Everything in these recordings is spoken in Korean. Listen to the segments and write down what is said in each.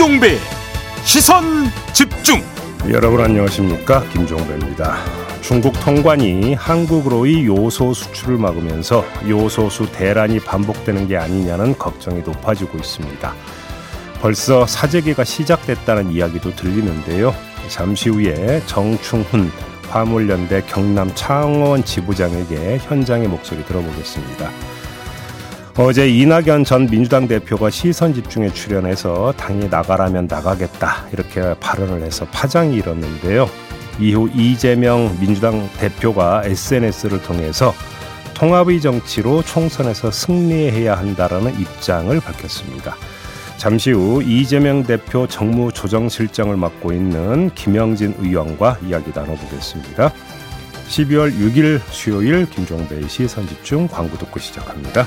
김종배 시선 집중 여러분 안녕하십니까 김종배입니다. 중국 통관이 한국으로의 요소 수출을 막으면서 요소수 대란이 반복되는 게 아니냐는 걱정이 높아지고 있습니다. 벌써 사재기가 시작됐다는 이야기도 들리는데요. 잠시 후에 정충훈 화물연대 경남 창원 지부장에게 현장의 목소리 들어보겠습니다. 어제 이낙연 전 민주당 대표가 시선 집중에 출연해서 당이 나가라면 나가겠다 이렇게 발언을 해서 파장이 일었는데요. 이후 이재명 민주당 대표가 SNS를 통해서 통합의 정치로 총선에서 승리해야 한다라는 입장을 밝혔습니다. 잠시 후 이재명 대표 정무조정실장을 맡고 있는 김영진 의원과 이야기 나눠보겠습니다. 12월 6일 수요일 김종배의 시선집중 광고 듣고 시작합니다.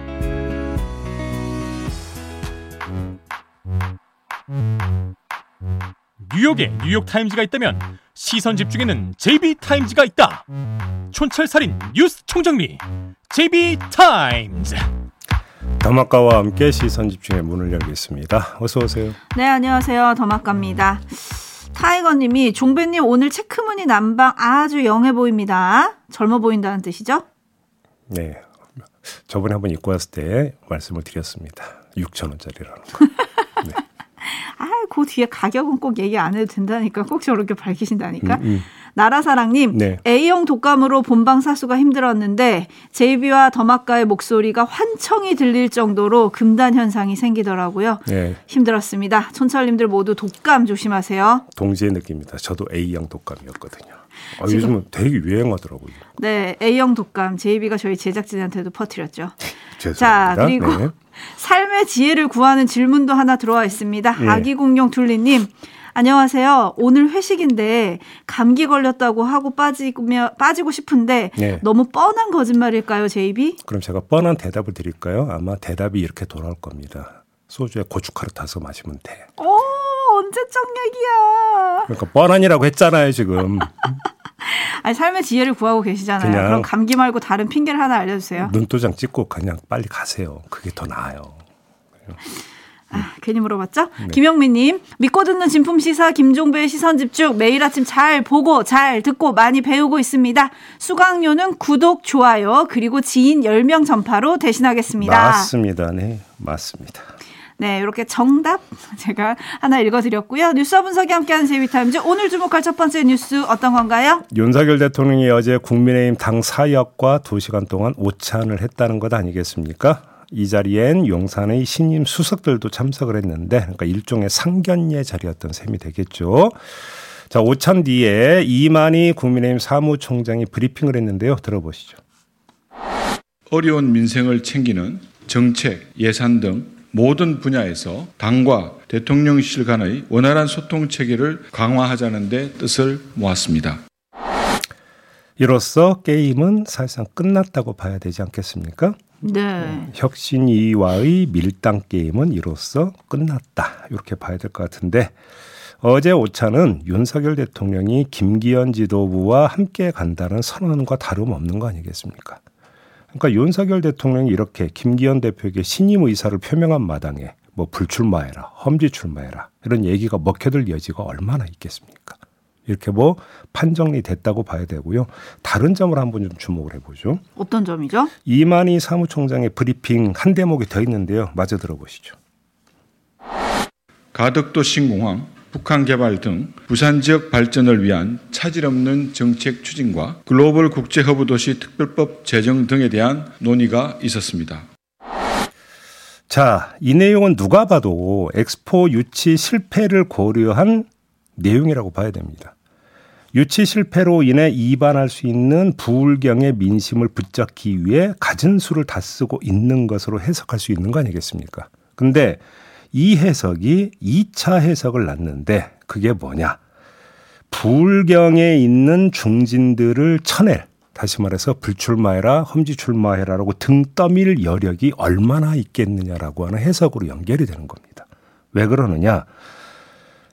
뉴욕에 뉴욕 타임즈가 있다면 시선 집중에는 JB타임즈가 있다 촌철살인 뉴스 총정리 JB타임즈 더마카와 함께 시선 집중의 문을 열겠습니다. 어서 오세요. 네, 안녕하세요. 더마카입니다. 타이거님이 종배님 오늘 체크무늬 남방 아주 young해 보입니다. 젊어 보인다는 뜻이죠? 네. 저번에 한번 입고 왔을 때 말씀을 드렸습니다. 6천 원짜리라는 거. 네. 아, 그 뒤에 가격은 꼭 얘기 안 해도 된다니까. 꼭 저렇게 밝히신다니까. 음, 음. 나라사랑님, 네. A형 독감으로 본방 사수가 힘들었는데 제이비와 더마카의 목소리가 환청이 들릴 정도로 금단 현상이 생기더라고요. 네. 힘들었습니다. 촌철님들 모두 독감 조심하세요. 동지의 느낌입니다. 저도 A형 독감이었거든요. 아, 요즘은 되게 유행하더라고요. 네, A형 독감 제이비가 저희 제작진한테도 퍼뜨렸죠. 자, 그리고 네. 삶의 지혜를 구하는 질문도 하나 들어와 있습니다. 네. 아기 공룡 둘리님. 안녕하세요. 오늘 회식인데 감기 걸렸다고 하고 빠지며 빠지고 싶은데 네. 너무 뻔한 거짓말일까요, 제이비? 그럼 제가 뻔한 대답을 드릴까요? 아마 대답이 이렇게 돌아올 겁니다. 소주에 고춧가루 타서 마시면 돼. 오, 언제적 얘기야. 그러니까 뻔한이라고 했잖아요, 지금. 아니 삶의 지혜를 구하고 계시잖아요. 그럼 감기 말고 다른 핑계를 하나 알려주세요. 눈도장 찍고 그냥 빨리 가세요. 그게 더 나아요. 아, 괜히 물어봤죠? 네. 김영민님, 믿고 듣는 진품 시사 김종배의 시선 집중 매일 아침 잘 보고 잘 듣고 많이 배우고 있습니다. 수강료는 구독, 좋아요, 그리고 지인 10명 전파로 대신하겠습니다. 맞습니다. 네, 맞습니다. 네, 이렇게 정답 제가 하나 읽어드렸고요. 뉴스와 분석이 함께하는 제이비타임즈 오늘 주목할 첫 번째 뉴스 어떤 건가요? 윤석열 대통령이 어제 국민의힘 당 사역과 2시간 동안 오찬을 했다는 것 아니겠습니까? 이 자리엔 용산의 신임 수석들도 참석을 했는데 그러니까 일종의 상견례 자리였던 셈이 되겠죠. 자, 오찬 뒤에 이만희 국민의힘 사무총장이 브리핑을 했는데요. 들어보시죠. 어려운 민생을 챙기는 정책, 예산 등 모든 분야에서 당과 대통령실 간의 원활한 소통 체계를 강화하자는 데 뜻을 모았습니다. 이로써 게임은 사실상 끝났다고 봐야 되지 않겠습니까? 네. 혁신이와의 밀당 게임은 이로써 끝났다. 이렇게 봐야 될 것 같은데 어제 오차는 윤석열 대통령이 김기현 지도부와 함께 간다는 선언과 다름없는 거 아니겠습니까? 그러니까 윤석열 대통령이 이렇게 김기현 대표에게 신임 의사를 표명한 마당에 뭐 불출마해라, 험지 출마해라 이런 얘기가 먹혀들 여지가 얼마나 있겠습니까? 이렇게 뭐 판정이 됐다고 봐야 되고요. 다른 점을 한번 좀 주목을 해보죠. 어떤 점이죠? 이만희 사무총장의 브리핑 한 대목이 더 있는데요. 마저 들어보시죠. 가덕도 신공항, 북항 개발 등 부산 지역 발전을 위한 차질 없는 정책 추진과 글로벌 국제 허브 도시 특별법 제정 등에 대한 논의가 있었습니다. 자, 이 내용은 누가 봐도 엑스포 유치 실패를 고려한 내용이라고 봐야 됩니다. 유치 실패로 인해 이반할 수 있는 부울경의 민심을 붙잡기 위해 갖은 수를 다 쓰고 있는 것으로 해석할 수 있는 거 아니겠습니까? 근데 이 해석이 2차 해석을 낳는데 그게 뭐냐? 불경에 있는 중진들을 쳐낼 다시 말해서 불출마해라 험지 출마해라라고 등 떠밀 여력이 얼마나 있겠느냐라고 하는 해석으로 연결이 되는 겁니다. 왜 그러느냐?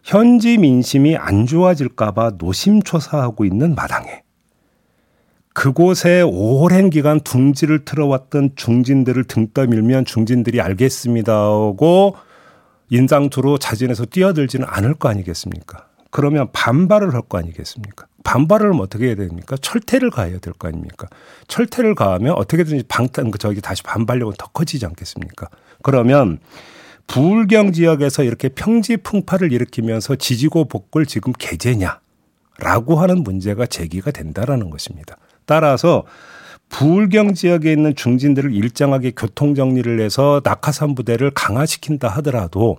현지 민심이 안 좋아질까봐 노심초사하고 있는 마당에 그곳에 오랜 기간 둥지를 틀어왔던 중진들을 등 떠밀면 중진들이 알겠습니다 하고 인상투로 자진해서 뛰어들지는 않을 거 아니겠습니까? 그러면 반발을 할 거 아니겠습니까? 반발을 어떻게 해야 됩니까? 철퇴를 가해야 될 거 아닙니까? 철퇴를 가하면 어떻게든지 방탄 그 저기 다시 반발력은 더 커지지 않겠습니까? 그러면 불경 지역에서 이렇게 평지 풍파를 일으키면서 지지고 복을 지금 개제냐라고 하는 문제가 제기가 된다라는 것입니다. 따라서 불경 지역에 있는 중진들을 일정하게 교통 정리를 해서 낙하산 부대를 강화시킨다 하더라도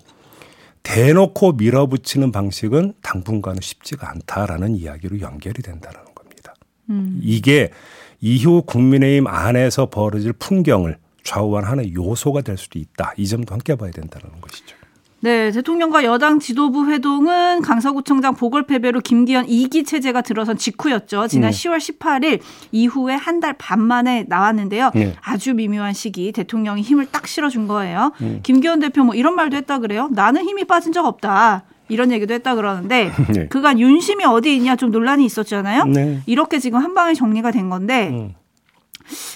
대놓고 밀어붙이는 방식은 당분간은 쉽지가 않다라는 이야기로 연결이 된다는 겁니다. 음. 이게 이후 국민의힘 안에서 벌어질 풍경을 좌우하는 요소가 될 수도 있다. 이 점도 함께 봐야 된다는 것이죠. 네, 대통령과 여당 지도부 회동은 강서구청장 보궐 패배로 김기현 2기 체제가 들어선 직후였죠. 지난 네. 10월 18일 이후에 한 달 반 만에 나왔는데요. 네. 아주 미묘한 시기 대통령이 힘을 딱 실어준 거예요. 네. 김기현 대표 뭐 이런 말도 했다 그래요. 나는 힘이 빠진 적 없다. 이런 얘기도 했다 그러는데 네. 그간 윤심이 어디 있냐 좀 논란이 있었잖아요. 네. 이렇게 지금 한 방에 정리가 된 건데 음.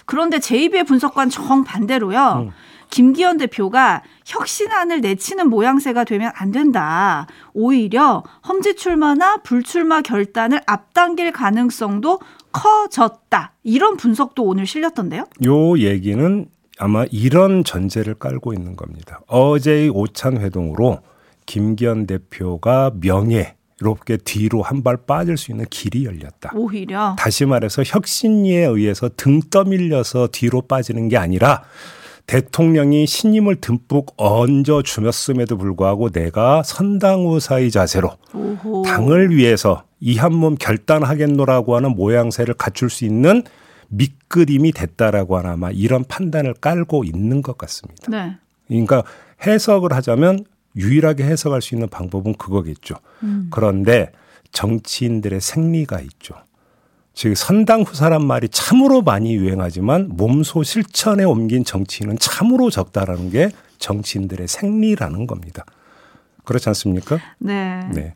그런데 제2의 분석관 정 반대로요. 음. 김기현 대표가 혁신안을 내치는 모양새가 되면 안 된다. 오히려 험지 출마나 불출마 결단을 앞당길 가능성도 커졌다. 이런 분석도 오늘 실렸던데요. 요 얘기는 아마 이런 전제를 깔고 있는 겁니다. 어제의 오찬 회동으로 김기현 대표가 명예 롭게 뒤로 한 발 빠질 수 있는 길이 열렸다. 오히려 다시 말해서 혁신위에 의해서 등 떠밀려서 뒤로 빠지는 게 아니라 대통령이 신임을 듬뿍 얹어 주었음에도 불구하고 내가 선당우사의 자세로 오호. 당을 위해서 이 한 몸 결단하겠노라고 하는 모양새를 갖출 수 있는 밑그림이 됐다라고 하나 아마 이런 판단을 깔고 있는 것 같습니다. 네. 그러니까 해석을 하자면 유일하게 해석할 수 있는 방법은 그거겠죠. 음. 그런데 정치인들의 생리가 있죠. 즉 선당 후사란 말이 참으로 많이 유행하지만 몸소 실천에 옮긴 정치인은 참으로 적다라는 게 정치인들의 생리라는 겁니다. 그렇지 않습니까? 네. 네.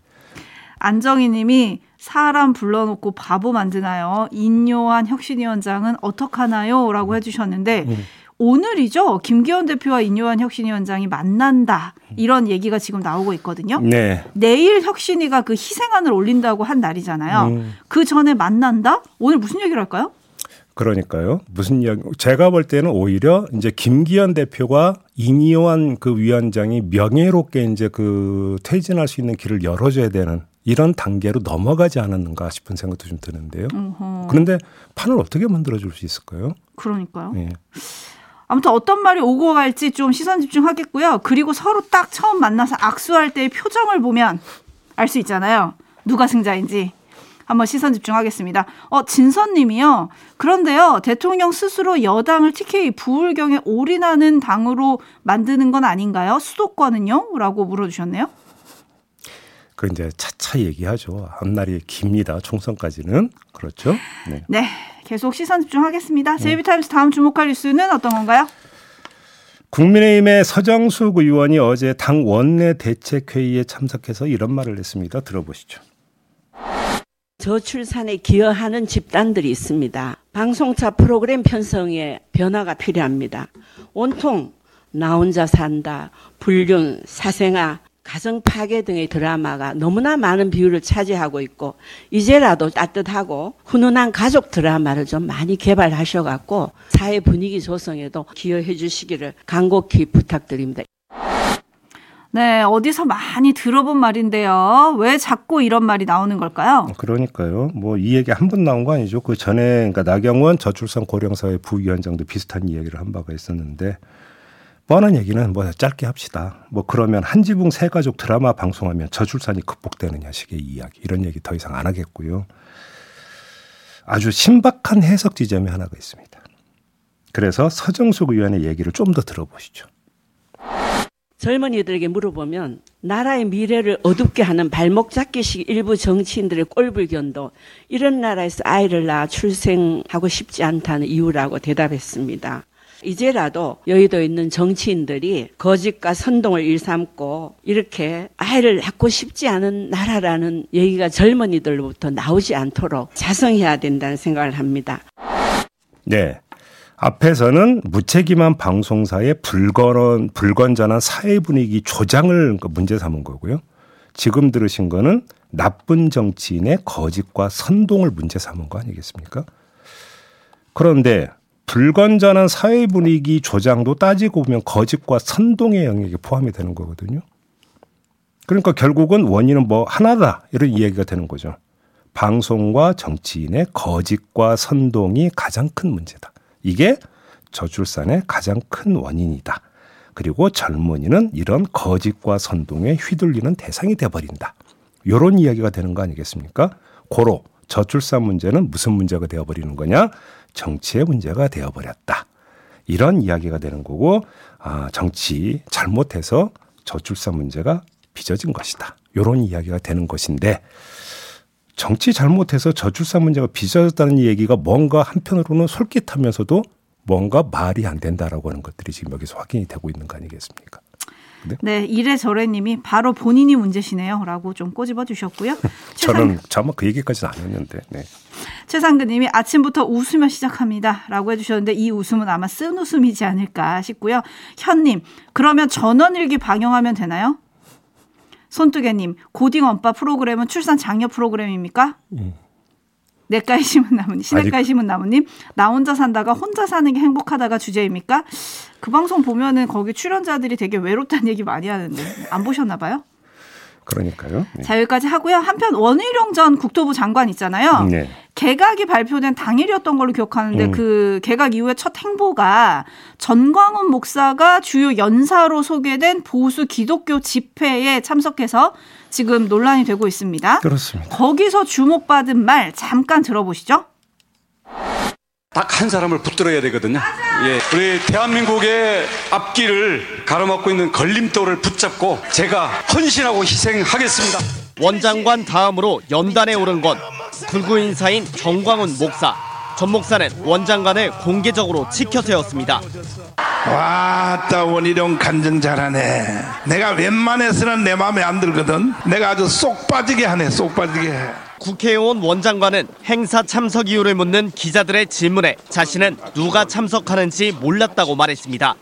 안정희 님이 사람 불러놓고 바보 만드나요? 인요한 혁신위원장은 어떡하나요? 라고 해주셨는데, 음. 오늘이죠. 김기현 대표와 인요한 혁신위원장이 만난다. 이런 얘기가 지금 나오고 있거든요. 네. 내일 혁신위가 그 희생안을 올린다고 한 날이잖아요. 음. 그 전에 만난다? 오늘 무슨 얘기를 할까요? 그러니까요. 무슨 이야기? 제가 볼 때는 오히려 이제 김기현 대표가 이니오한 그 위원장이 명예롭게 이제 그 퇴진할 수 있는 길을 열어줘야 되는 이런 단계로 넘어가지 않았는가 싶은 생각도 좀 드는데요. 어허. 그런데 판을 어떻게 만들어줄 수 있을까요? 그러니까요. 네. 아무튼 어떤 말이 오고 갈지 좀 시선 집중하겠고요. 그리고 서로 딱 처음 만나서 악수할 때의 표정을 보면 알 수 있잖아요. 누가 승자인지. 한번 시선 집중하겠습니다. 어, 진선 님이요. 그런데요, 대통령 스스로 여당을 TK 부울경에 올인하는 당으로 만드는 건 아닌가요? 수도권은요? 라고 물어주셨네요. 그 이제 차차 얘기하죠. 앞날이 깁니다. 총선까지는. 그렇죠. 네. 네. 계속 시선 집중하겠습니다. 네. 제이비타임스 다음 주목할 뉴스는 어떤 건가요? 국민의힘의 서정숙 의원이 어제 당 원내 대책회의에 참석해서 이런 말을 했습니다. 들어보시죠. 저출산에 기여하는 집단들이 있습니다. 방송차 프로그램 편성에 변화가 필요합니다. 온통 나 혼자 산다, 불륜, 사생아, 가정 파괴 등의 드라마가 너무나 많은 비율을 차지하고 있고 이제라도 따뜻하고 훈훈한 가족 드라마를 좀 많이 개발하셔 갖고 사회 분위기 조성에도 기여해 주시기를 간곡히 부탁드립니다. 네, 어디서 많이 들어본 말인데요. 왜 자꾸 이런 말이 나오는 걸까요? 그러니까요. 뭐 이 얘기 한 번 나온 거 아니죠. 그 전에 그러니까 나경원 저출산 고령사회 부위원장도 비슷한 이야기를 한 바가 있었는데 뻔한 얘기는 뭐 짧게 합시다. 뭐 그러면 한 지붕 세 가족 드라마 방송하면 저출산이 극복되느냐 식의 이야기 이런 얘기 더 이상 안 하겠고요. 아주 신박한 해석 지점이 하나가 있습니다. 그래서 서정숙 의원의 얘기를 좀 더 들어보시죠. 젊은이들에게 물어보면 나라의 미래를 어둡게 하는 발목 잡기식 일부 정치인들의 꼴불견도 이런 나라에서 아이를 낳아 출생하고 싶지 않다는 이유라고 대답했습니다. 이제라도 여의도에 있는 정치인들이 거짓과 선동을 일삼고 이렇게 아이를 낳고 싶지 않은 나라라는 얘기가 젊은이들로부터 나오지 않도록 자성해야 된다는 생각을 합니다. 네. 앞에서는 무책임한 방송사의 불건, 불건전한 사회 분위기 조장을 그 문제 삼은 거고요. 지금 들으신 거는 나쁜 정치인의 거짓과 선동을 문제 삼은 거 아니겠습니까? 그런데 불건전한 사회 분위기 조장도 따지고 보면 거짓과 선동의 영역에 포함이 되는 거거든요. 그러니까 결국은 원인은 뭐 하나다 이런 이야기가 되는 거죠. 방송과 정치인의 거짓과 선동이 가장 큰 문제다. 이게 저출산의 가장 큰 원인이다. 그리고 젊은이는 이런 거짓과 선동에 휘둘리는 대상이 돼버린다. 요런 이야기가 되는 거 아니겠습니까? 고로 저출산 문제는 무슨 문제가 되어버리는 거냐? 정치의 문제가 되어버렸다. 이런 이야기가 되는 거고, 아, 정치 잘못해서 저출산 문제가 빚어진 것이다. 요런 이야기가 되는 것인데, 정치 잘못해서 저출산 문제가 빚어졌다는 얘기가 뭔가 한편으로는 솔깃하면서도 뭔가 말이 안 된다라고 하는 것들이 지금 여기서 확인이 되고 있는 거 아니겠습니까? 네, 네 이래저래 님이 바로 본인이 문제시네요. 라고 좀 꼬집어 주셨고요. 저는 정말 그 얘기까지는 안 했는데. 네. 최상근 님이 아침부터 웃으며 시작합니다. 라고 해주셨는데 이 웃음은 아마 쓴 웃음이지 않을까 싶고요. 현님, 그러면 전원일기 방영하면 되나요? 손뜨개님, 고딩 엄빠 프로그램은 출산 장려 프로그램입니까? 음. 내과의 심은 나무님, 시내과의 심은 나무님, 나 혼자 산다가 혼자 사는 게 행복하다가 주제입니까? 그 방송 보면은 거기 출연자들이 되게 외롭다는 얘기 많이 하는데 안 보셨나 봐요? 그러니까요. 네. 자 여기까지 하고요. 한편 원희룡 전 국토부 장관 있잖아요. 네. 개각이 발표된 당일이었던 걸로 기억하는데 음. 그 개각 이후에 첫 행보가 전광훈 목사가 주요 연사로 소개된 보수 기독교 집회에 참석해서 지금 논란이 되고 있습니다. 그렇습니다. 거기서 주목받은 말 잠깐 들어보시죠. 딱 한 사람을 붙들어야 되거든요. 예, 우리 대한민국의 앞길을 가로막고 있는 걸림돌을 붙잡고 제가 헌신하고 희생하겠습니다. 원장관 다음으로 연단에 오른 건 불구 인사인 정광훈 목사. 전 목사는 원장관을 공개적으로 치켜 세웠습니다. 와 따 원희룡 간증 잘하네. 내가 웬만해서는 내 마음에 안 들거든. 내가 아주 쏙 빠지게 하네. 쏙 빠지게 해. 국회의원 원장관은 행사 참석 이유를 묻는 기자들의 질문에 자신은 누가 참석하는지 몰랐다고 말했습니다.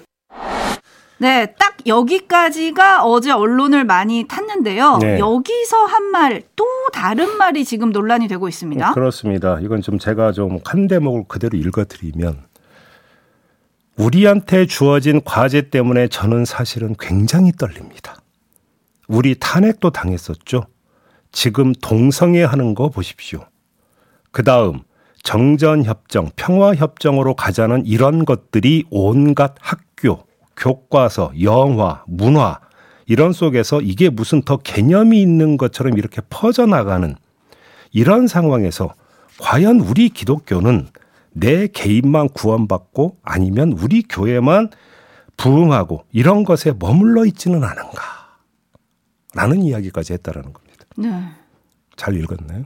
네, 딱 여기까지가 어제 언론을 많이 탔는데요. 네. 여기서 한 말, 또 다른 말이 지금 논란이 되고 있습니다. 그렇습니다. 이건 좀 제가 좀 한 대목을 그대로 읽어드리면 우리한테 주어진 과제 때문에 저는 사실은 굉장히 떨립니다. 우리 탄핵도 당했었죠. 지금 동성애 하는 거 보십시오. 그 다음 정전협정, 평화협정으로 가자는 이런 것들이 온갖 학교, 교과서, 영화, 문화 이런 속에서 이게 무슨 더 개념이 있는 것처럼 이렇게 퍼져나가는 이런 상황에서 과연 우리 기독교는 내 개인만 구원받고 아니면 우리 교회만 부흥하고 이런 것에 머물러 있지는 않은가? 라는 이야기까지 했다라는 겁니다. 네. 잘 읽었나요?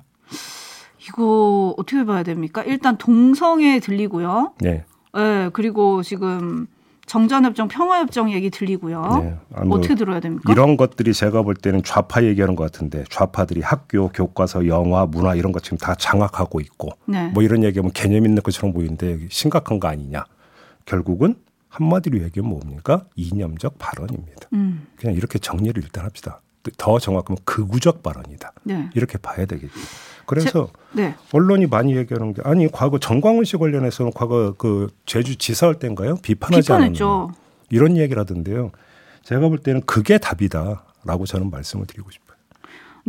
이거 어떻게 봐야 됩니까? 일단 동성애 들리고요. 네. 네 그리고 지금 정전협정, 평화협정 얘기 들리고요. 네. 아, 뭐 어떻게 들어야 됩니까? 이런 것들이 제가 볼 때는 좌파 얘기하는 것 같은데 좌파들이 학교, 교과서, 영화, 문화 이런 것 지금 다 장악하고 있고 네. 뭐 이런 얘기하면 개념 있는 것처럼 보이는데 심각한 거 아니냐. 결국은 한마디로 얘기하면 뭡니까? 이념적 발언입니다. 음. 그냥 이렇게 정리를 일단 합시다. 더 정확하면 극우적 발언이다. 네. 이렇게 봐야 되겠죠. 그래서 제, 네. 언론이 많이 얘기하는 게 아니 과거 정광훈 씨 관련해서는 과거 그 제주 지사할 때인가요? 비판하지 않았죠. 이런 얘기를 하던데요. 제가 볼 때는 그게 답이다라고 저는 말씀을 드리고 싶어요.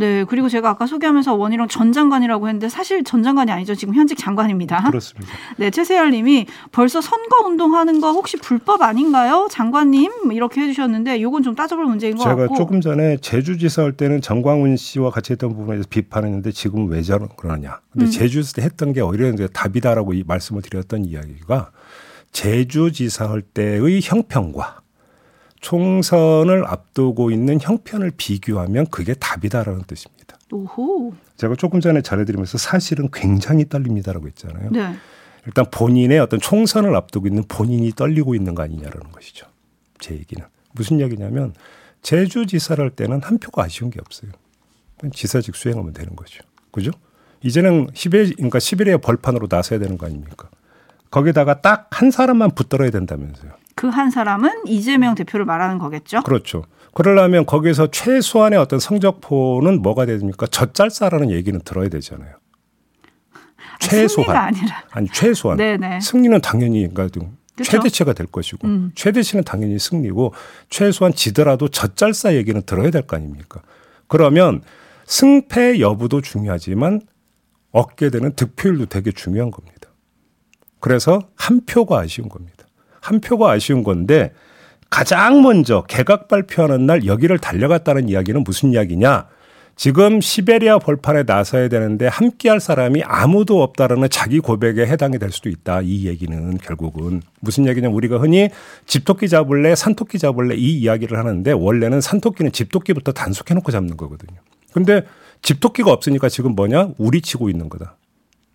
네, 그리고 제가 아까 소개하면서 원희룡 전 장관이라고 했는데 사실 전 장관이 아니죠. 지금 현직 장관입니다. 그렇습니다. 네, 최세열 님이 벌써 선거 운동하는 거 혹시 불법 아닌가요? 장관님 이렇게 해주셨는데 이건 좀 따져볼 문제인 것 제가 같고. 제가 조금 전에 제주지사 할 때는 정광훈 씨와 같이 했던 부분에서 비판했는데 지금은 왜 저러 그러냐. 근데 음. 제주에서 했던 게 오히려 이제 답이다라고 이 말씀을 드렸던 이야기가 제주지사 할 때의 형평과 총선을 앞두고 있는 형편을 비교하면 그게 답이다라는 뜻입니다. 오호. 제가 조금 전에 전해드리면서 사실은 굉장히 떨립니다라고 했잖아요. 네. 일단 본인의 어떤 총선을 앞두고 있는 본인이 떨리고 있는 거 아니냐라는 것이죠. 제 얘기는 무슨 얘기냐면 제주지사를 할 때는 한 표가 아쉬운 게 없어요. 지사직 수행하면 되는 거죠. 그죠? 이제는 11, 그러니까 11회 벌판으로 나서야 되는 거 아닙니까? 거기다가 딱 한 사람만 붙들어야 된다면서요. 그 한 사람은 이재명 대표를 말하는 거겠죠? 그렇죠. 그러려면 거기서 최소한의 어떤 성적포는 뭐가 됩니까? 젖잘싸라는 얘기는 들어야 되잖아요. 최소한 아니라 아니 최소한 네네. 승리는 당연히 그러니까 그렇죠? 최대치가 될 것이고 음. 최대치는 당연히 승리고 최소한 지더라도 젖잘싸 얘기는 들어야 될 거 아닙니까? 그러면 승패 여부도 중요하지만 얻게 되는 득표율도 되게 중요한 겁니다. 그래서 한 표가 아쉬운 겁니다. 한 표가 아쉬운 건데 가장 먼저 개각 발표하는 날 여기를 달려갔다는 이야기는 무슨 이야기냐? 지금 시베리아 벌판에 나서야 되는데 함께 할 사람이 아무도 없다라는 자기 고백에 해당이 될 수도 있다. 이 얘기는 결국은 무슨 얘기냐 우리가 흔히 집토끼 잡을래 산토끼 잡을래 이 이야기를 하는데 원래는 산토끼는 집토끼부터 단속해 놓고 잡는 거거든요. 근데 집토끼가 없으니까 지금 뭐냐? 우리 치고 있는 거다.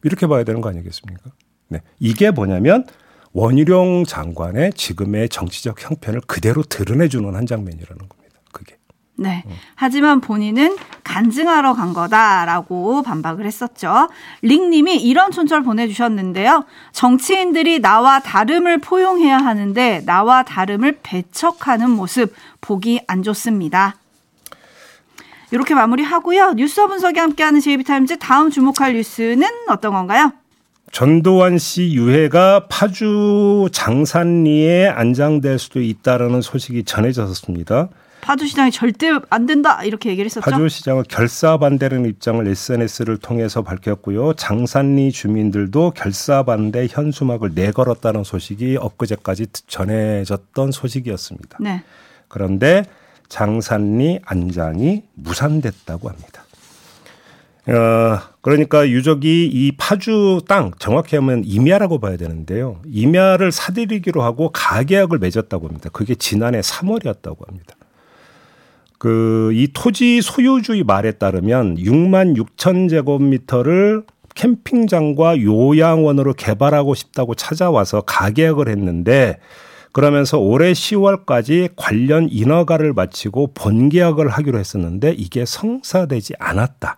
이렇게 봐야 되는 거 아니겠습니까? 네. 이게 뭐냐면 원희룡 장관의 지금의 정치적 형편을 그대로 드러내주는 한 장면이라는 겁니다. 그게. 네. 어. 하지만 본인은 간증하러 간 거다라고 반박을 했었죠. 링님이 이런 촌철 보내주셨는데요. 정치인들이 나와 다름을 포용해야 하는데 나와 다름을 배척하는 모습 보기 안 좋습니다. 이렇게 마무리하고요. 뉴스 분석이 함께하는 제이비타임즈 다음 주목할 뉴스는 어떤 건가요? 전도환 씨 유해가 파주 장산리에 안장될 수도 있다라는 소식이 전해졌습니다. 파주시장이 절대 안 된다 이렇게 얘기를 했었죠. 파주시장은 결사 반대라는 입장을 SNS를 통해서 밝혔고요. 장산리 주민들도 결사 반대 현수막을 내걸었다는 소식이 엊그제까지 전해졌던 소식이었습니다. 네. 그런데 장산리 안장이 무산됐다고 합니다. 어, 그러니까 유적이 이 파주 땅 정확히 하면 임야라고 봐야 되는데요. 임야를 사들이기로 하고 가계약을 맺었다고 합니다. 그게 지난해 3월이었다고 합니다. 그 이 토지 소유주의 말에 따르면 6만 6천 제곱미터를 캠핑장과 요양원으로 개발하고 싶다고 찾아와서 가계약을 했는데 그러면서 올해 10월까지 관련 인허가를 마치고 본계약을 하기로 했었는데 이게 성사되지 않았다.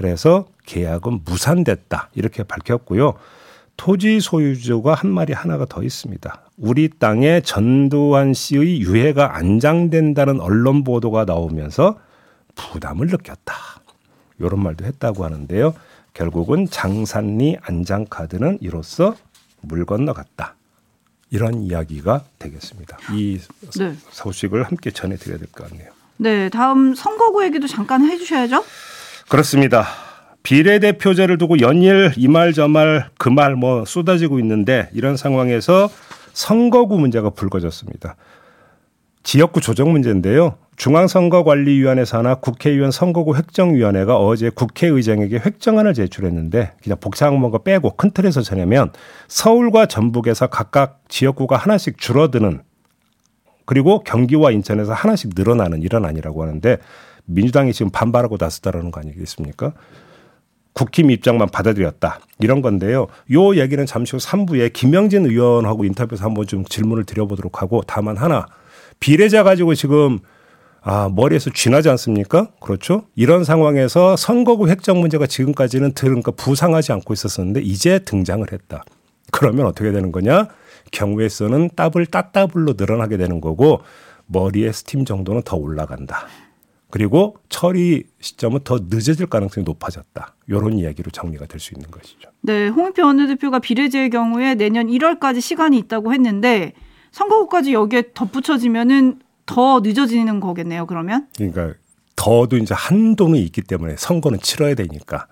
그래서 계약은 무산됐다. 이렇게 밝혔고요. 토지 소유주가 한 마리 하나가 더 있습니다. 우리 땅에 전두환 씨의 유해가 안장된다는 언론 보도가 나오면서 부담을 느꼈다. 이런 말도 했다고 하는데요. 결국은 장산리 안장카드는 이로써 물 건너갔다. 이런 이야기가 되겠습니다. 이 네. 소식을 함께 전해드려야 될 것 같네요. 네, 다음 선거구 얘기도 잠깐 해주셔야죠. 그렇습니다. 비례대표제를 두고 연일 이 말 저 말 그 말 뭐 쏟아지고 있는데 이런 상황에서 선거구 문제가 불거졌습니다. 지역구 조정 문제인데요. 중앙선거관리위원회 산하 국회의원 선거구 획정위원회가 어제 국회의장에게 획정안을 제출했는데 그냥 복잡한 뭔가 빼고 큰 틀에서 전하면 서울과 전북에서 각각 지역구가 하나씩 줄어드는 그리고 경기와 인천에서 하나씩 늘어나는 이런 안이라고 하는데 민주당이 지금 반발하고 나섰다라는 거 아니겠습니까? 국힘 입장만 받아들였다. 이런 건데요. 요 얘기는 잠시 후 3부에 김영진 의원하고 인터뷰에서 한번 좀 질문을 드려보도록 하고 다만 하나 비례제 가지고 지금 아, 머리에서 쥐나지 않습니까? 그렇죠? 이런 상황에서 선거구 획정 문제가 지금까지는 들으니까 부상하지 않고 있었었는데 이제 등장을 했다. 그러면 어떻게 되는 거냐? 경우의 수는 더블 따따블로 늘어나게 되는 거고 머리의 스팀 정도는 더 올라간다. 그리고 처리 시점은 더 늦어질 가능성이 높아졌다. 이런 이야기로 정리가 될 수 있는 것이죠. 네, 홍익표 원내대표가 비례제의 경우에 내년 1월까지 시간이 있다고 했는데 선거구까지 여기에 덧붙여지면은 더 늦어지는 거겠네요. 그러면? 그러니까 더도 이제 한동이 있기 때문에 선거는 치러야 되니까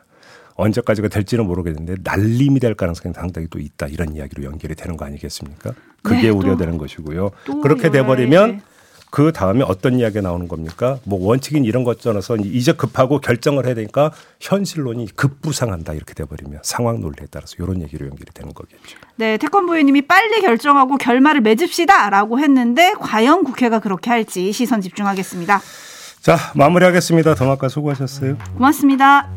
언제까지가 될지는 모르겠는데 날림이 될 가능성이 상당히 또 있다 이런 이야기로 연결이 되는 거 아니겠습니까? 그게 네, 우려되는 것이고요. 그렇게 돼 버리면 그 다음에 어떤 이야기가 나오는 겁니까? 뭐 원칙인 이런 것 떠나서 이제 급하고 결정을 해야 되니까 현실론이 급부상한다 이렇게 돼버리면 상황 논리에 따라서 이런 얘기로 연결이 되는 거겠죠. 네, 태권부의님이 빨리 결정하고 결말을 맺읍시다라고 했는데 과연 국회가 그렇게 할지 시선 집중하겠습니다. 자 마무리하겠습니다. 더마카 수고하셨어요. 고맙습니다.